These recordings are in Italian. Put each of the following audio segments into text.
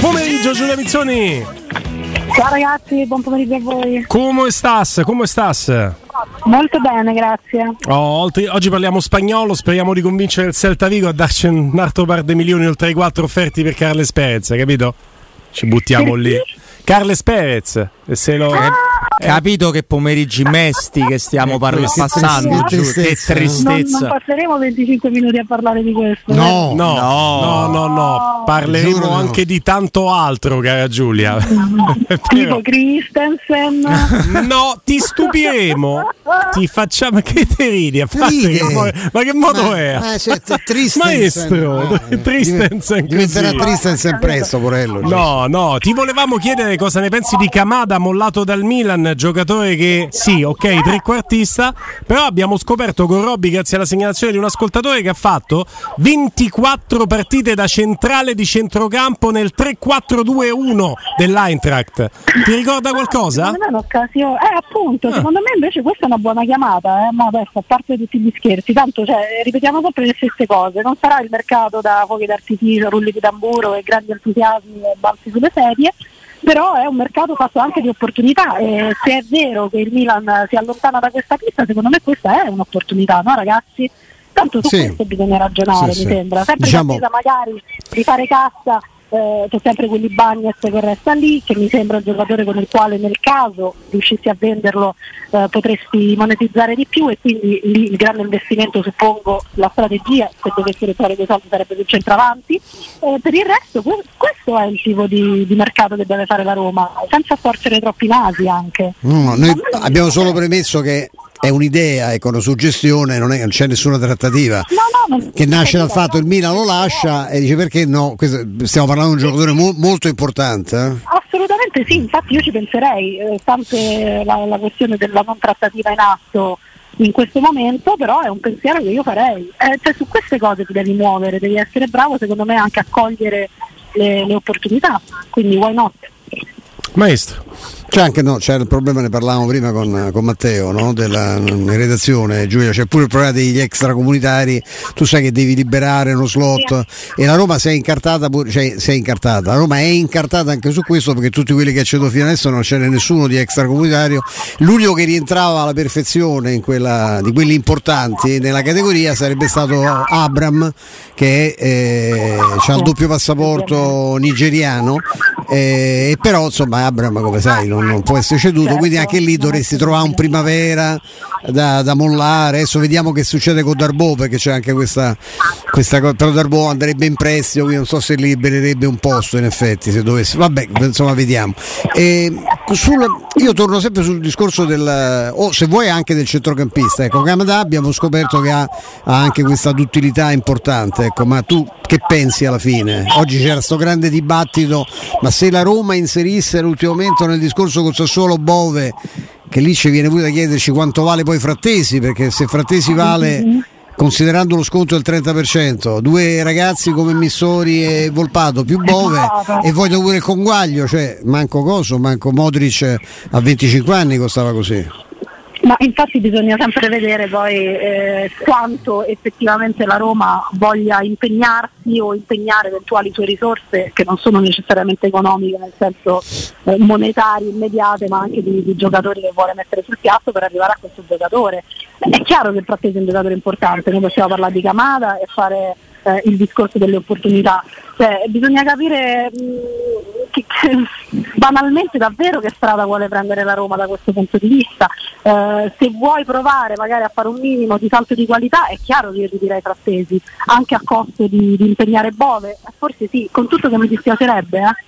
Pomeriggio Giulia Mizzoni. Ciao ragazzi, buon pomeriggio a voi. Come stas? Come stas? Molto bene, grazie. Oh, oggi parliamo spagnolo, speriamo di convincere il Celta Vigo a darci un altro par di milioni oltre ai quattro offerti per Carles Perez, capito? Ci buttiamo lì. Carles Perez, se lo... Capito che pomeriggi mesti che stiamo parla- Che passando, tristezza, giù, che che tristezza. Non, non passeremo 25 minuti a parlare di questo. eh? No, no, no, no, no, parleremo Giuro no. anche di tanto altro, cara Giulia. Tipo Christensen. No, ti stupiremo. Ti facciamo che te ridi. a parte Ride. che mo- ma che modo Ma- è? eh, cioè, t- Tristensen. Maestro, Ah, Tristensen Diventerà. Tristensen presto, Porello. No, no, ti volevamo chiedere cosa ne pensi di Kamada mollato dal Milan, giocatore che sì, ok, trequartista, però abbiamo scoperto con Robby grazie alla segnalazione di un ascoltatore che ha fatto 24 partite da centrale di centrocampo nel 3-4-2-1 dell'Eintracht. Ti ricorda qualcosa? Me è un'occasione. Eh, appunto, secondo me invece questa è una buona chiamata, eh? ma adesso, a parte tutti gli scherzi, tanto cioè, ripetiamo sempre le stesse cose, non sarà il mercato da fuochi d'artificio, rulli di tamburo e grandi entusiasmi e balzi sulle sedie, però è un mercato fatto anche di opportunità e se è vero che il Milan si allontana da questa pista, secondo me questa è un'opportunità, no ragazzi? Tanto su Sì. questo bisogna ragionare, Sì, mi sì. sembra. Sempre Diciamo- in attesa magari di fare cassa, eh, c'è sempre quelli Bagnes che resta lì, che mi sembra un giocatore con il quale nel caso riuscissi a venderlo eh, potresti monetizzare di più e quindi lì il grande investimento suppongo la strategia, se dovessero fare quei soldi sarebbe sul centravanti. Eh, per il resto que- questo è il tipo di, di mercato che deve fare la Roma, senza storcere troppi nasi anche. No, noi abbiamo solo premesso che è un'idea, ecco, una suggestione, non, è- non c'è nessuna trattativa. Che nasce dal fatto che il Milan lo lascia e dice perché no? Questo- stiamo parlando di un giocatore mo- molto importante. eh? Assolutamente sì, infatti io ci penserei, eh, stante la, la questione della non trattativa in atto in questo momento, però è un pensiero che io farei. Eh, cioè, su queste cose ti devi muovere, devi essere bravo secondo me anche a cogliere le, le opportunità, quindi why not? Maestro. C'è anche no, c'è il problema, ne parlavamo prima con, con Matteo, no? della in redazione, Giulia, c'è pure il problema degli extracomunitari, tu sai che devi liberare uno slot e la Roma si è incartata, cioè si è incartata, la Roma è incartata anche su questo perché tutti quelli che ha ceduto fino adesso non c'era nessuno di extracomunitario, l'unico che rientrava alla perfezione in quella, di quelli importanti nella categoria sarebbe stato Abram che eh, ha il doppio passaporto nigeriano eh, però insomma Abram come sai non, non può essere ceduto quindi anche lì dovresti trovare un primavera da, da mollare. Adesso vediamo che succede con Darbo perché c'è anche questa, questa cosa però Darbo andrebbe in prestito quindi non so se libererebbe un posto in effetti se dovesse. Vabbè insomma vediamo. E sul- io torno sempre sul discorso del o se vuoi anche del centrocampista. Ecco Kamada abbiamo scoperto che ha, ha anche questa duttilità importante ecco ma tu che pensi alla fine? Oggi c'era sto grande dibattito ma se la Roma inserisse all'ultimo momento nel discorso con Sassuolo Bove che lì ci viene pure da chiederci quanto vale poi Frattesi perché se Frattesi vale considerando lo sconto del 30%, due ragazzi come Missori e Volpato più Bove e voglio pure il conguaglio, cioè manco coso, manco Modric a 25 anni costava così. Ma infatti bisogna sempre vedere poi eh, quanto effettivamente la Roma voglia impegnarsi o impegnare eventuali sue risorse che non sono necessariamente economiche nel senso eh, monetarie immediate ma anche di, di, giocatori che vuole mettere sul piatto per arrivare a questo giocatore. È chiaro che il Frattesi è un giocatore importante, noi possiamo parlare di Camada e fare eh, il discorso delle opportunità. Cioè, bisogna capire mh, mm, che, che, banalmente davvero che strada vuole prendere la Roma da questo punto di vista. Eh, se vuoi provare magari a fare un minimo di salto di qualità è chiaro che io ti direi frattesi, anche a costo di, di impegnare Bove, forse sì, con tutto che mi dispiacerebbe. Eh?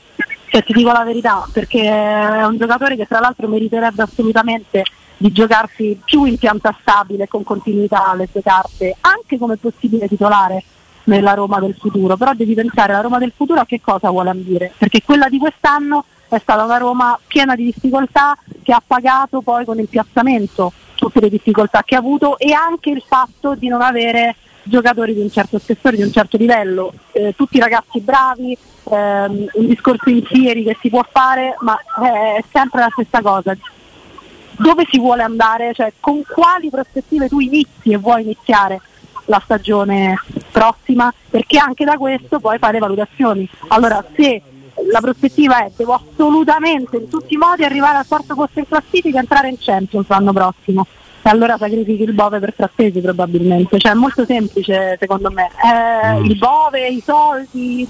Cioè, ti dico la verità, perché è un giocatore che tra l'altro meriterebbe assolutamente di giocarsi più in pianta stabile con continuità le sue carte, anche come possibile titolare nella Roma del futuro, però devi pensare alla Roma del futuro a che cosa vuole ambire, perché quella di quest'anno è stata una Roma piena di difficoltà che ha pagato poi con il piazzamento tutte le difficoltà che ha avuto e anche il fatto di non avere giocatori di un certo spessore, di un certo livello, eh, tutti ragazzi bravi, ehm, un discorso in fieri che si può fare, ma è sempre la stessa cosa. Dove si vuole andare? Cioè, con quali prospettive tu inizi e vuoi iniziare? La stagione prossima, perché anche da questo poi fare valutazioni. Allora se la prospettiva è devo assolutamente in tutti i modi arrivare al quarto posto in classifica e entrare in Champions l'anno prossimo. E allora sacrifichi il Bove per Frattesi probabilmente, cioè è molto semplice secondo me. Eh, mm. Il Bove, i soldi,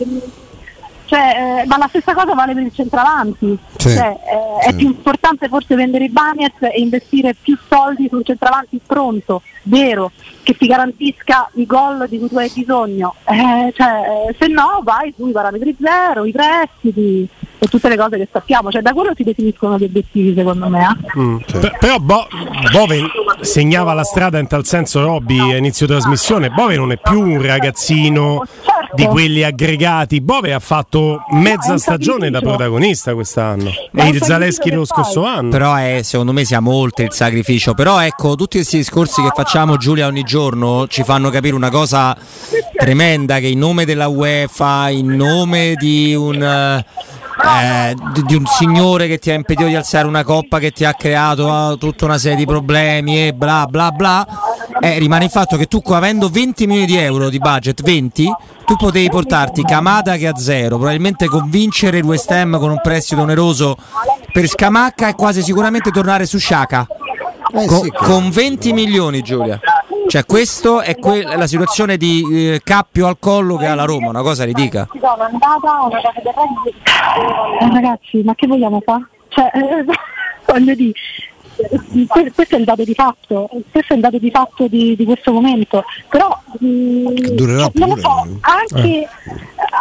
cioè, eh, ma la stessa cosa vale per il centravanti. Sì, cioè, eh, sì. È più importante forse vendere i Bagnets e investire più soldi su un centravanti pronto, vero, che ti garantisca i gol di cui tu hai bisogno. Eh, cioè, se no vai sui parametri zero, i prestiti e tutte le cose che sappiamo. Cioè, da quello si definiscono gli obiettivi secondo me. Eh? Mm, sì. Però Bo- Bove segnava la strada in tal senso Robby a inizio trasmissione. Bove non è più un ragazzino certo. Di quelli aggregati. Bove ha fatto mezza stagione da protagonista quest'anno. Ma e il Zaleschi lo scorso anno. Però è, secondo me siamo oltre il sacrificio. Però ecco, tutti questi discorsi che facciamo Giulia ogni giorno ci fanno capire una cosa tremenda che in nome della UEFA, in nome di un eh, di, di, un signore che ti ha impedito di alzare una coppa che ti ha creato uh, tutta una serie di problemi e bla bla bla eh, rimane il fatto che tu avendo 20 milioni di euro di budget 20 tu potevi portarti Kamada che ha zero probabilmente convincere il West Ham con un prestito oneroso per Scamacca e quasi sicuramente tornare su Shaka eh, con, sì, con 20 milioni Giulia cioè, questa è que- la situazione di eh, cappio al collo che ha la Roma, una cosa ridica. Eh, ragazzi, ma che vogliamo fare? Cioè, eh, voglio dire, questo è il dato di fatto, questo è il dato di fatto di, di questo momento, però mh, mm, Durerà non lo so, anche, eh.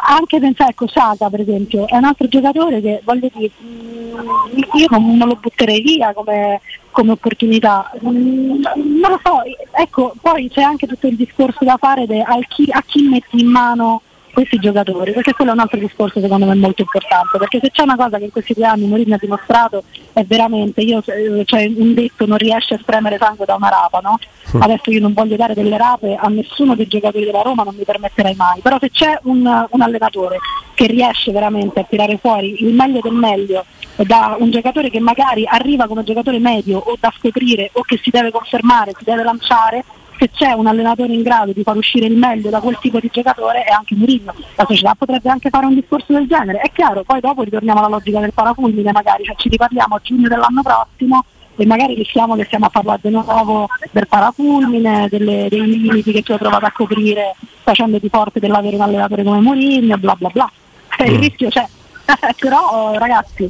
anche pensare, ecco Sciaga per esempio, è un altro giocatore che voglio dire, mh, mm, io non, non, lo butterei via come, come opportunità. Mm, non lo so, ecco, poi c'è anche tutto il discorso da fare de, a, chi, a chi metti in mano questi giocatori, perché quello è un altro discorso secondo me molto importante, perché se c'è una cosa che in questi due anni Mourinho ha dimostrato è veramente, io cioè, un detto non riesce a spremere sangue da una rapa, no? Adesso io non voglio dare delle rape a nessuno dei giocatori della Roma, non mi permetterei mai, però se c'è un, un allenatore che riesce veramente a tirare fuori il meglio del meglio da un giocatore che magari arriva come giocatore medio o da scoprire o che si deve confermare, si deve lanciare, se c'è un allenatore in grado di far uscire il meglio da quel tipo di giocatore è anche Murillo. La società potrebbe anche fare un discorso del genere. È chiaro, poi dopo ritorniamo alla logica del parafulmine, magari cioè, ci riparliamo a giugno dell'anno prossimo e magari rischiamo che stiamo a parlare di nuovo del parafulmine, delle, dei limiti che ci ho trovato a coprire facendoti forte dell'avere un allenatore come Mourinho, bla bla bla. Eh, il mm. rischio c'è. Però ragazzi,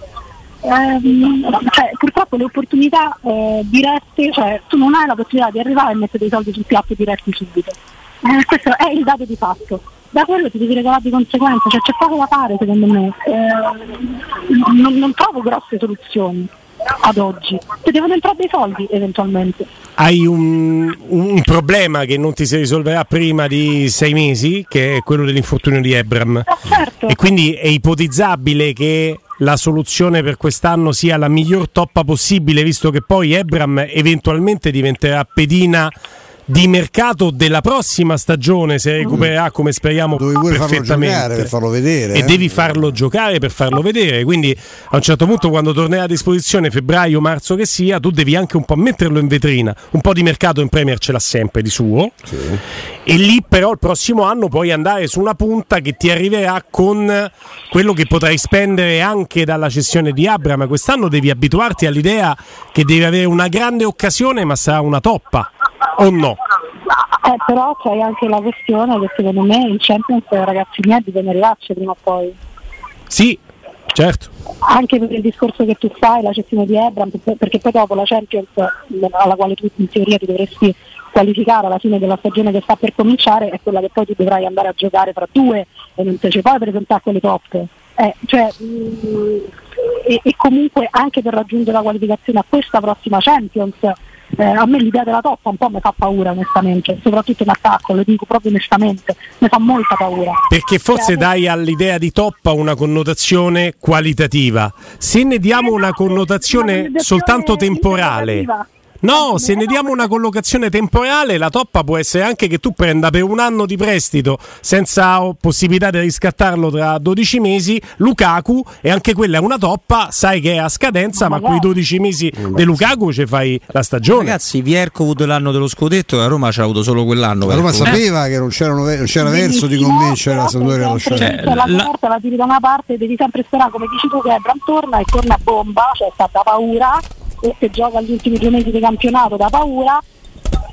ehm, cioè, purtroppo le opportunità eh, dirette, cioè tu non hai la possibilità di arrivare e mettere dei soldi sul piatto diretti subito. Eh, questo è il dato di fatto. Da quello ti devi regolare di conseguenza, cioè c'è poco da fare secondo me. Eh, non, non trovo grosse soluzioni ad oggi. Ti devono entrare dei soldi eventualmente. Hai un, un, problema che non ti si risolverà prima di sei mesi, che è quello dell'infortunio di Ebram. Ah, certo. E quindi è ipotizzabile che la soluzione per quest'anno sia la miglior toppa possibile, visto che poi Ebram eventualmente diventerà pedina di mercato della prossima stagione se recupererà come speriamo Dovevi perfettamente per farlo vedere. e eh. devi farlo giocare per farlo vedere. Quindi a un certo punto, quando tornerà a disposizione, febbraio, marzo che sia, tu devi anche un po' metterlo in vetrina. Un po' di mercato in Premier ce l'ha sempre di suo. E lì, però, il prossimo anno puoi andare su una punta che ti arriverà con quello che potrai spendere anche dalla cessione di Abram. Quest'anno devi abituarti all'idea che devi avere una grande occasione, ma sarà una toppa. O no? Eh, però c'è anche la questione che secondo me il Champions, ragazzi miei, bisogna arrivarci prima o poi. Sì, certo. Anche per il discorso che tu fai, la cessione di Ebram, perché poi dopo la Champions, alla quale tu in teoria ti dovresti qualificare alla fine della stagione che sta per cominciare, è quella che poi tu dovrai andare a giocare fra due e non te ci puoi presentare con le toppe. Eh, cioè, mh, e, e comunque anche per raggiungere la qualificazione a questa prossima Champions eh, a me l'idea della toppa un po' mi fa paura onestamente, soprattutto in attacco, lo dico proprio onestamente, mi fa molta paura. Perché forse Cioè, dai all'idea di toppa una connotazione qualitativa. Se ne diamo una connotazione soltanto temporale. No, se ne diamo una collocazione temporale, la toppa può essere anche che tu prenda per un anno di prestito senza possibilità di riscattarlo tra 12 mesi Lukaku e anche quella è una toppa, sai che è a scadenza, ma quei 12 mesi di Lukaku ci fai la stagione. Ragazzi, Viercovud l'anno dello scudetto, la Roma c'ha avuto solo quell'anno. La Roma Viercovud. sapeva che non, non c'era verso di convincere la Sampdoria a lasciare. Cioè, la la- porta la tiri da una parte devi sempre sperare come dici tu che Ebram torna e torna a bomba cioè sta da paura e se gioca gli ultimi due mesi di campionato da paura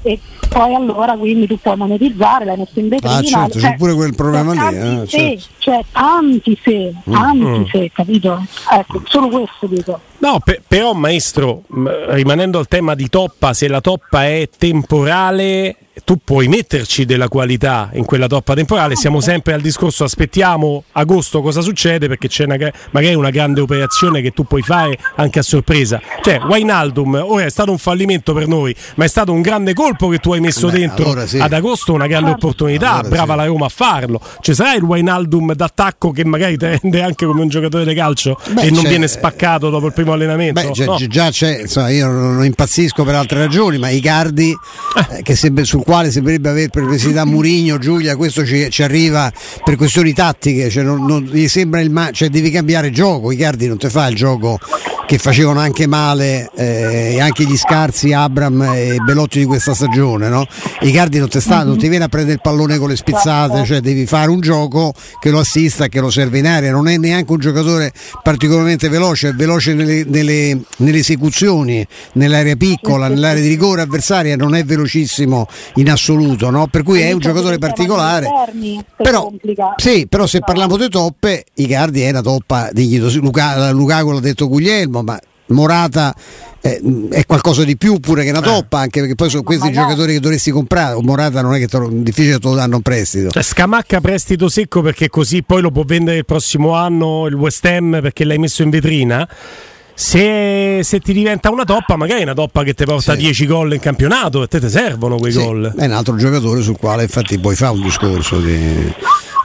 e poi allora quindi tu puoi monetizzare l'hai messo in vetrina Ah, certo, c'è pure quel problema lì, eh, se, certo. cioè tanti se tanti Mm. se capito ecco solo questo dico No, pe- però maestro, rimanendo al tema di toppa, se la toppa è temporale, tu puoi metterci della qualità in quella toppa temporale. Siamo sempre al discorso, aspettiamo agosto cosa succede perché c'è una, magari una grande operazione che tu puoi fare anche a sorpresa. Cioè, Wijnaldum, ora è stato un fallimento per noi, ma è stato un grande colpo che tu hai messo Beh, dentro allora sì. ad agosto, una grande Certo. opportunità, Allora brava sì. la Roma a farlo. Ci sarà il Wijnaldum d'attacco che magari ti rende anche come un giocatore di calcio Beh, e non c'è- viene spaccato dopo il primo allenamento? Beh, già, No. già c'è, insomma, io non impazzisco per altre ragioni, ma Icardi, eh, che sembra- sul quale sembrerebbe avere perplessità Murigno, Giulia, questo ci, ci arriva per questioni tattiche, cioè non, non- gli sembra il ma- cioè devi cambiare gioco, Icardi non ti fa il gioco che facevano anche male eh, anche gli scarsi Abram e Belotti di questa stagione, no? Icardi non ti, sta, non ti viene a prendere il pallone con le spizzate, cioè devi fare un gioco che lo assista, che lo serve in aria, non è neanche un giocatore particolarmente veloce, è veloce nelle, nelle- nelle esecuzioni, nell'area piccola, nell'area di rigore avversaria, non è velocissimo in assoluto, no? per cui è un giocatore particolare. Però, sì, però se parliamo di toppe, Icardi è una toppa dignitosa. Luca, Lukaku l'ha detto Guglielmo, ma Morata eh, è qualcosa di più pure che una toppa, anche perché poi sono questi i giocatori che dovresti comprare. Morata non è che lo- difficile te lo danno in prestito. Cioè, Scamacca prestito secco perché così poi lo può vendere il prossimo anno il West Ham perché l'hai messo in vetrina. Se, se ti diventa una toppa, magari è una toppa che ti porta Sì. 10 gol in campionato e te ti servono quei Sì, gol. è un altro giocatore sul quale infatti poi fa un discorso di...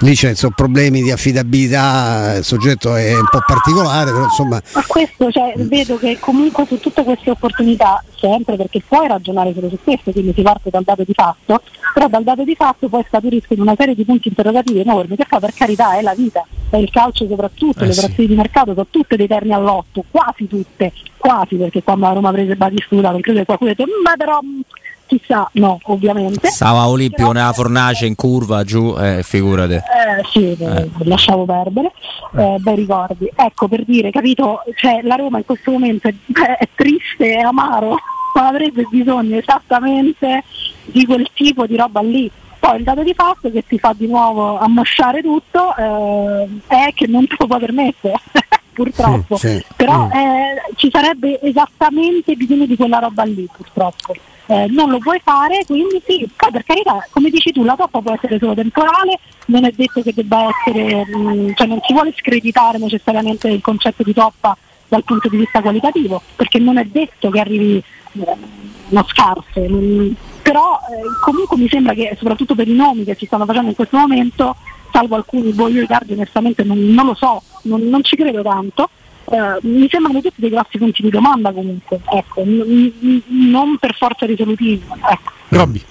lì c'è insomma, problemi di affidabilità il soggetto è un po' particolare però insomma Ma questo, cioè, vedo che comunque su tutte queste opportunità, sempre perché puoi ragionare solo su questo, quindi si parte dal dato di fatto, però dal dato di fatto poi scaturiscono una serie di punti interrogativi enormi, che poi per carità è la vita, è il calcio soprattutto, Eh le sì. operazioni di mercato sono tutte dei terni all'otto, quasi tutte, quasi perché quando la Roma prese Batistuta non credo che qualcuno ha detto, ma però chissà, no, ovviamente. Stava Olimpio Però- nella fornace in curva giù, eh, figurate. Eh, sì, eh, lasciavo perdere, eh, bei ricordi. Ecco per dire, capito, cioè, la Roma in questo momento è, è triste, è amaro, ma avrebbe bisogno esattamente di quel tipo di roba lì. Poi il dato di fatto che ti fa di nuovo ammosciare tutto eh, è che non te lo puoi permettere, purtroppo. Sì. Però eh, ci sarebbe esattamente bisogno di quella roba lì, purtroppo. Eh, non lo puoi fare, quindi sì, poi per carità, come dici tu, la toppa può essere solo temporale, non è detto che debba essere, mh, cioè non si vuole screditare necessariamente il concetto di toppa dal punto di vista qualitativo, perché non è detto che arrivi eh, uno scarso, non- però eh, comunque mi sembra che soprattutto per i nomi che si stanno facendo in questo momento, salvo alcuni, boh, io i Icardi onestamente non, non lo so, non, non ci credo tanto, eh, mi sembrano tutti dei grossi punti di domanda comunque, ecco, n- n- non per forza risolutivi. Ecco. Robby.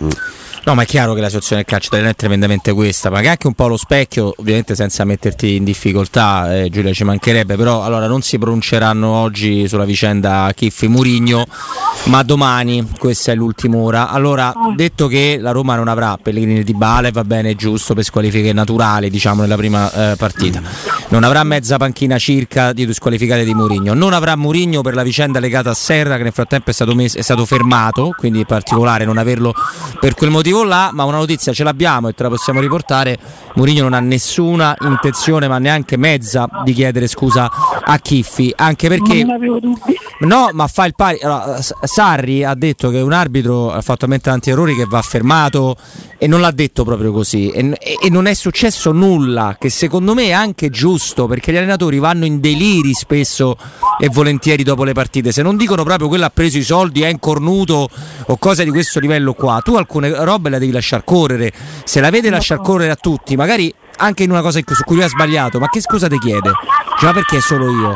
No, ma è chiaro che la situazione del calcio italiano è tremendamente questa, ma anche un po' lo specchio, ovviamente senza metterti in difficoltà, eh, Giulia ci mancherebbe, però allora non si pronunceranno oggi sulla vicenda Chiffi Murigno, ma domani, questa è l'ultima ora. Allora, detto che la Roma non avrà Pellegrini di Bale, va bene, è giusto per squalifiche naturali, diciamo, nella prima eh, partita. Non avrà mezza panchina circa di squalificate di Murigno, non avrà Murigno per la vicenda legata a Serra che nel frattempo è stato, mes- è stato fermato, quindi è particolare non averlo per quel motivo là, ma una notizia ce l'abbiamo e te la possiamo riportare. Mourinho non ha nessuna intenzione, ma neanche mezza, di chiedere scusa a Chiffi, anche perché. No, ma fa il pari. Allora, Sarri ha detto che un arbitro ha fatto talmente tanti errori che va fermato e non l'ha detto proprio così. E, e- e non è successo nulla, che secondo me è anche giusto perché gli allenatori vanno in deliri spesso e volentieri dopo le partite. Se non dicono proprio quello ha preso i soldi, è incornuto o cose di questo livello qua, tu alcune robe la devi lasciar correre. Se la vede lasciar correre a tutti, magari anche in una cosa su cui lui ha sbagliato, ma che scusa ti chiede? Cioè, ma perché solo io?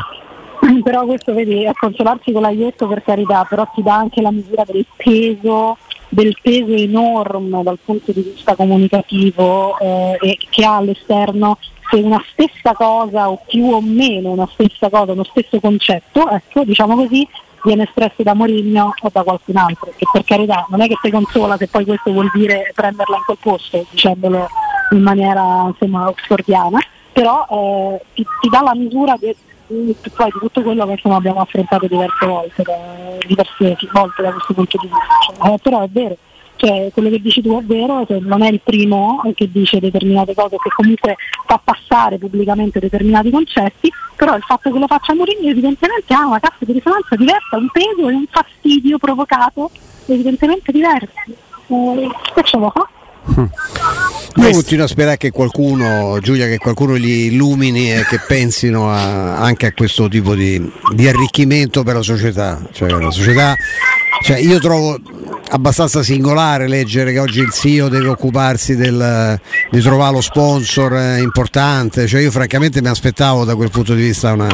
Però questo vedi, è consolarsi con l'aietto per carità, però ti dà anche la misura del peso, del peso enorme dal punto di vista comunicativo eh, che ha all'esterno se una stessa cosa o più o meno una stessa cosa, uno stesso concetto, ecco, diciamo così, viene espresso da Mourinho o da qualcun altro, che per carità non è che ti consola se poi questo vuol dire prenderla in quel posto, dicendolo in maniera insomma oxfordiana, però eh, ti, ti dà la misura di, di- di tutto quello che insomma, abbiamo affrontato diverse volte, da, diverse volte da questo punto di vista. Eh, però è vero, cioè, quello che dici tu è vero, cioè, non è il primo che dice determinate cose, che comunque fa passare pubblicamente determinati concetti, però il fatto che lo faccia Mourinho evidentemente ha una cassa di risonanza diversa, un peso e un fastidio provocato evidentemente diversi. Eh, che ce lo fa? Io continuo a sperare che qualcuno, Giulia, che qualcuno li illumini e che pensino a- anche a questo tipo di, di arricchimento per la società. Cioè, la società cioè, io trovo abbastanza singolare leggere che oggi il CEO deve occuparsi del- di trovare lo sponsor eh, importante. Cioè, io francamente mi aspettavo da quel punto di vista una,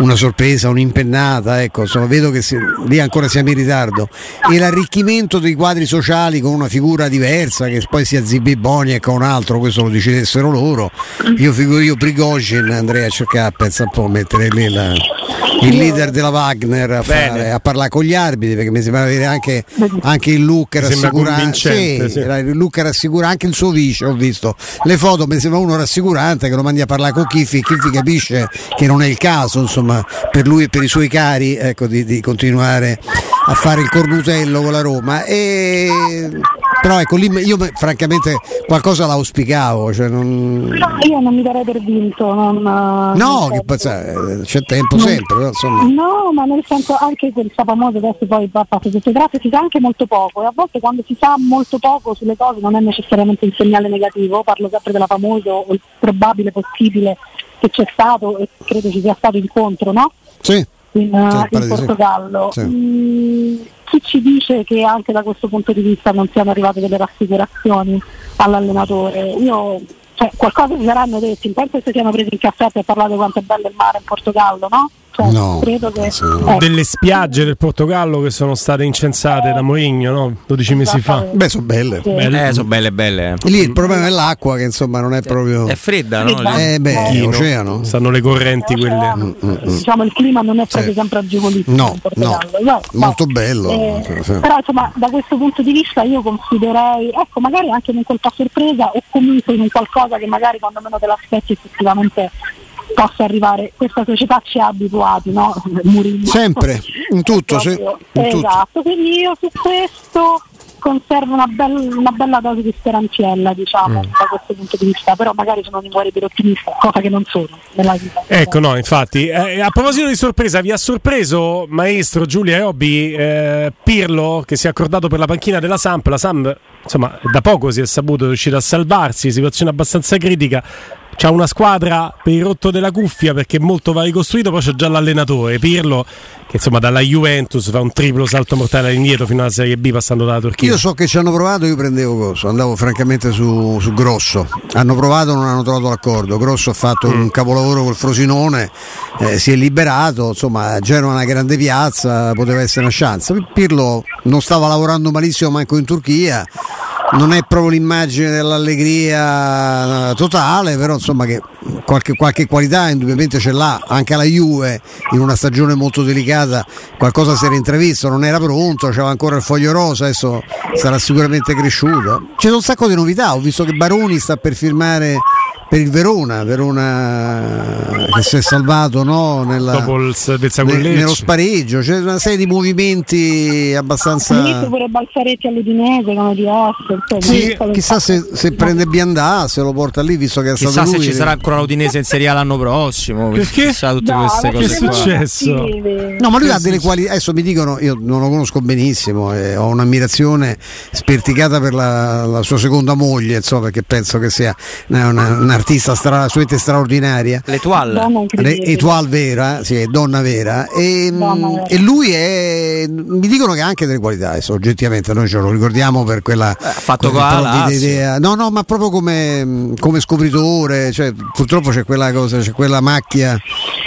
una sorpresa, un'impennata. Ecco, insomma, vedo che si- lì ancora siamo in ritardo. E l'arricchimento dei quadri sociali con una figura diversa, che poi sia Zibi Boniek o un altro, questo lo decidessero loro. Io figuro io Prigozhin andrei a cercare, pensa un po', mettere lì la- il leader della Wagner a, fare- a parlare con gli arbitri perché mi sembra avere anche, anche il look rassicurante sì, sì. il look rassicurante anche il suo vice ho visto le foto mi sembra uno rassicurante che lo mandi a parlare con Chiffi Chiffi capisce che non è il caso insomma per lui e per i suoi cari ecco, di, di continuare a fare il cornutello con la Roma e però ecco lì io francamente qualcosa l'auspicavo cioè non... No, io non mi darei per vinto. Non, no non che poi, sai, c'è tempo sempre però, insomma No, ma nel senso anche questa famosa adesso poi va fatto tutto grazie, si sa anche molto poco e a volte quando si sa molto poco sulle cose non è necessariamente un segnale negativo, parlo sempre della famosa o il probabile possibile che c'è stato e credo ci sia stato incontro, no? sì In, uh, Sì, in. Portogallo. Sì. Mm, chi ci dice che anche da questo punto di vista non siano arrivate delle rassicurazioni all'allenatore? Io cioè, qualcosa si saranno detti, in penso che si siano presi in caffetto e parlato quanto è bello il mare in Portogallo, no? Cioè, No, credo che ecco. Delle spiagge del Portogallo che sono state incensate da Mourinho no? 12 mesi fa. beh sono belle Sì. Belle. Eh, sono belle belle. Lì il problema è l'acqua che insomma non è proprio... È fredda, no? Eh beh, Chino. oceano. Stanno le correnti quelle. Mm, mm, mm. diciamo il clima non è proprio Sì. sempre agevolissimo No, no, No, molto bello. Eh, sì. Però insomma da questo punto di vista io considererei, ecco magari anche in un colpo a sorpresa o comunque in un qualcosa che magari quando meno te l'aspetti effettivamente possa arrivare. Questa società ci ha abituati, no? Mourinho. Sempre, in tutto, sì, in tutto. Esatto, quindi io su questo conservo una, bel- una bella dose di speranziella, diciamo, Mm. da questo punto di vista, però magari sono un inguaribile ottimista, cosa che non sono nella vita. Ecco, no, infatti. Eh, a proposito di sorpresa, vi ha sorpreso, maestro Giulia e Robby, eh, Pirlo che si è accordato per la panchina della Samp. La Samp, insomma, da poco si è saputo riuscire a salvarsi, situazione abbastanza critica. C'ha una squadra per il rotto della cuffia perché molto va ricostruito, poi c'è già l'allenatore Pirlo che insomma dalla Juventus fa un triplo salto mortale all'indietro fino alla Serie B passando dalla Turchia. Io so che ci hanno provato, io prendevo Grosso, andavo francamente su, su Grosso. Hanno provato, non hanno trovato l'accordo. Grosso ha fatto mm. un capolavoro col Frosinone, eh, si è liberato, insomma, Genova è una grande piazza, poteva essere una chance. Pirlo non stava lavorando malissimo manco in Turchia non è proprio l'immagine dell'allegria totale, però insomma che qualche, qualche, qualità indubbiamente ce l'ha, anche la Juve in una stagione molto delicata qualcosa si era intravisto, non era pronto, c'era ancora il foglio rosa, adesso sarà sicuramente cresciuto. C'è un sacco di novità, ho visto che Baroni sta per firmare per il Verona, Verona che si è salvato no, nella, dopo il, ne, nello spareggio, c'è una serie di movimenti abbastanza. Ha visto pure Balzaretti all'Udinese come di Osso. Sì, chissà se, se, prende Biandà, se lo porta lì, visto che è chissà stato lui. se ci sarà ancora l'Udinese in Serie A l'anno prossimo. Perché? Chissà tutte no, queste che cose. è successo? No, ma lui ha delle qualità. Adesso mi dicono, io non lo conosco benissimo, eh, ho un'ammirazione sperticata per la, la, sua seconda moglie, insomma, perché penso che sia una, una, una artista stra, assolutamente straordinaria. L'Etoile. Etoile vera, sì, è donna vera. E, Donna e lui è. Mi dicono che ha anche delle qualità, adesso, oggettivamente, noi ce lo ricordiamo per quella. Eh, ha fatto quel qua po' la di Lazio. idea. No, no, ma proprio come, come scopritore, cioè, purtroppo c'è quella cosa, c'è quella macchia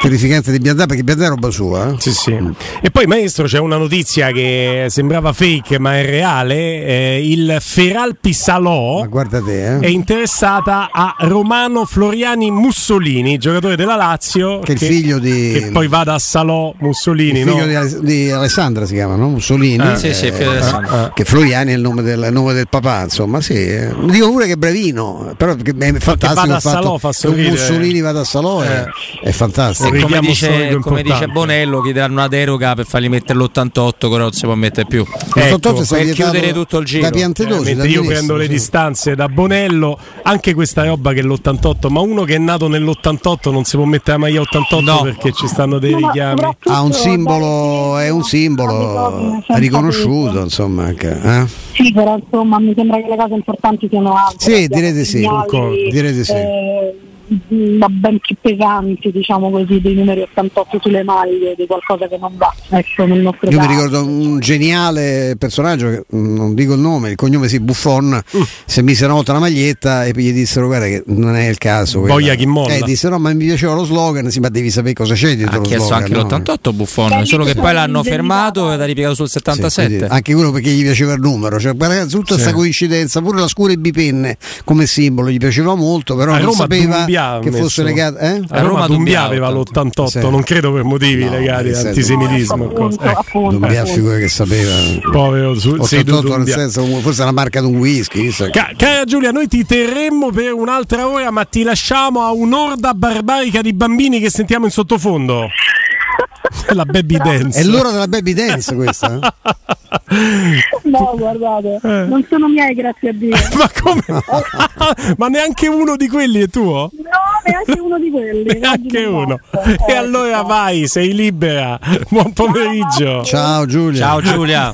terrificante di Biandà, perché Biandà è roba sua. eh. Sì, sì. E poi, maestro, c'è una notizia che sembrava fake ma è reale. Eh, il Feralpi Salò te, è eh. interessata a Romano Floriani Mussolini, giocatore della Lazio. Che il figlio di- Che poi vada a Salò Mussolini, Il figlio no? di, Ale- di Alessandra si chiama, no? Mussolini. Ah, sì, sì, figlio di Alessandra. eh, che Floriani è il nome del, il nome del papà, insomma, sì. eh. Dico pure che è brevino, però è fantastico vada il a Salò fa che un sorridere. Mussolini vada a Salò è, è fantastico. Come dice, come dice. Bonello, chiederanno una deroga per fargli mettere l'88, che ora non si può mettere più. Ecco, L'88 è stato per chiudere tutto il giro. Da Piantedosi, dal io prendo le sì. distanze da Bonello, anche questa roba che è l'88, ma uno che è nato nell'88 non si può mettere la maglia 88 No. perché ci stanno dei richiami. Ha un simbolo, è un simbolo riconosciuto, insomma. Anche, eh? Sì, però insomma mi sembra che le cose importanti siano altre. Sì, Abbiamo direi di sì, segnali, concordo, direi di sì. eh, ma ben più pesanti, diciamo così, dei numeri 88 sulle maglie, di qualcosa che non va, ecco, nel nostro Io mi caso. ricordo un geniale personaggio, che mm, non dico il nome, il cognome si Buffon, si mise una volta la maglietta e gli dissero guarda che non è il caso. quella." Voglia chi molla. Eh, disse no ma mi piaceva lo slogan, sì ma devi sapere cosa c'è dietro Ha lo chiesto slogan. anche no? l'88 Buffon, Beh, solo che poi l'hanno fermato indennizzato. ed ha ripiegato sul Sì, 77. quindi anche quello perché gli piaceva il numero, cioè, guarda, tutta Sì. questa coincidenza, pure la scura e bipenne come simbolo gli piaceva molto, però A non Roma sapeva Dumbia che fosse legato. Eh? A Roma Roma Dumbia Dumbia aveva l'88, Sì. non credo per motivi No, legati all'antisemitismo. appunto, cose. Appunto, Dumbia appunto. figura che sapeva. povero su, sì, 88 nel senso, forse è la marca di un whisky. Ca- cara Giulia, noi ti terremmo per un'altra ora, ma ti lasciamo a un'orda barbarica di bambini che sentiamo in sottofondo. La baby dance. È l'ora della baby dance questa? eh? No, guardate, Eh. non sono miei, grazie a Dio. Ma come? ma neanche uno di quelli è tuo? No, neanche uno di quelli. Neanche uno. posso. E Eh, allora vai, sei libera. Buon pomeriggio. Ciao Giulia. Ciao Giulia.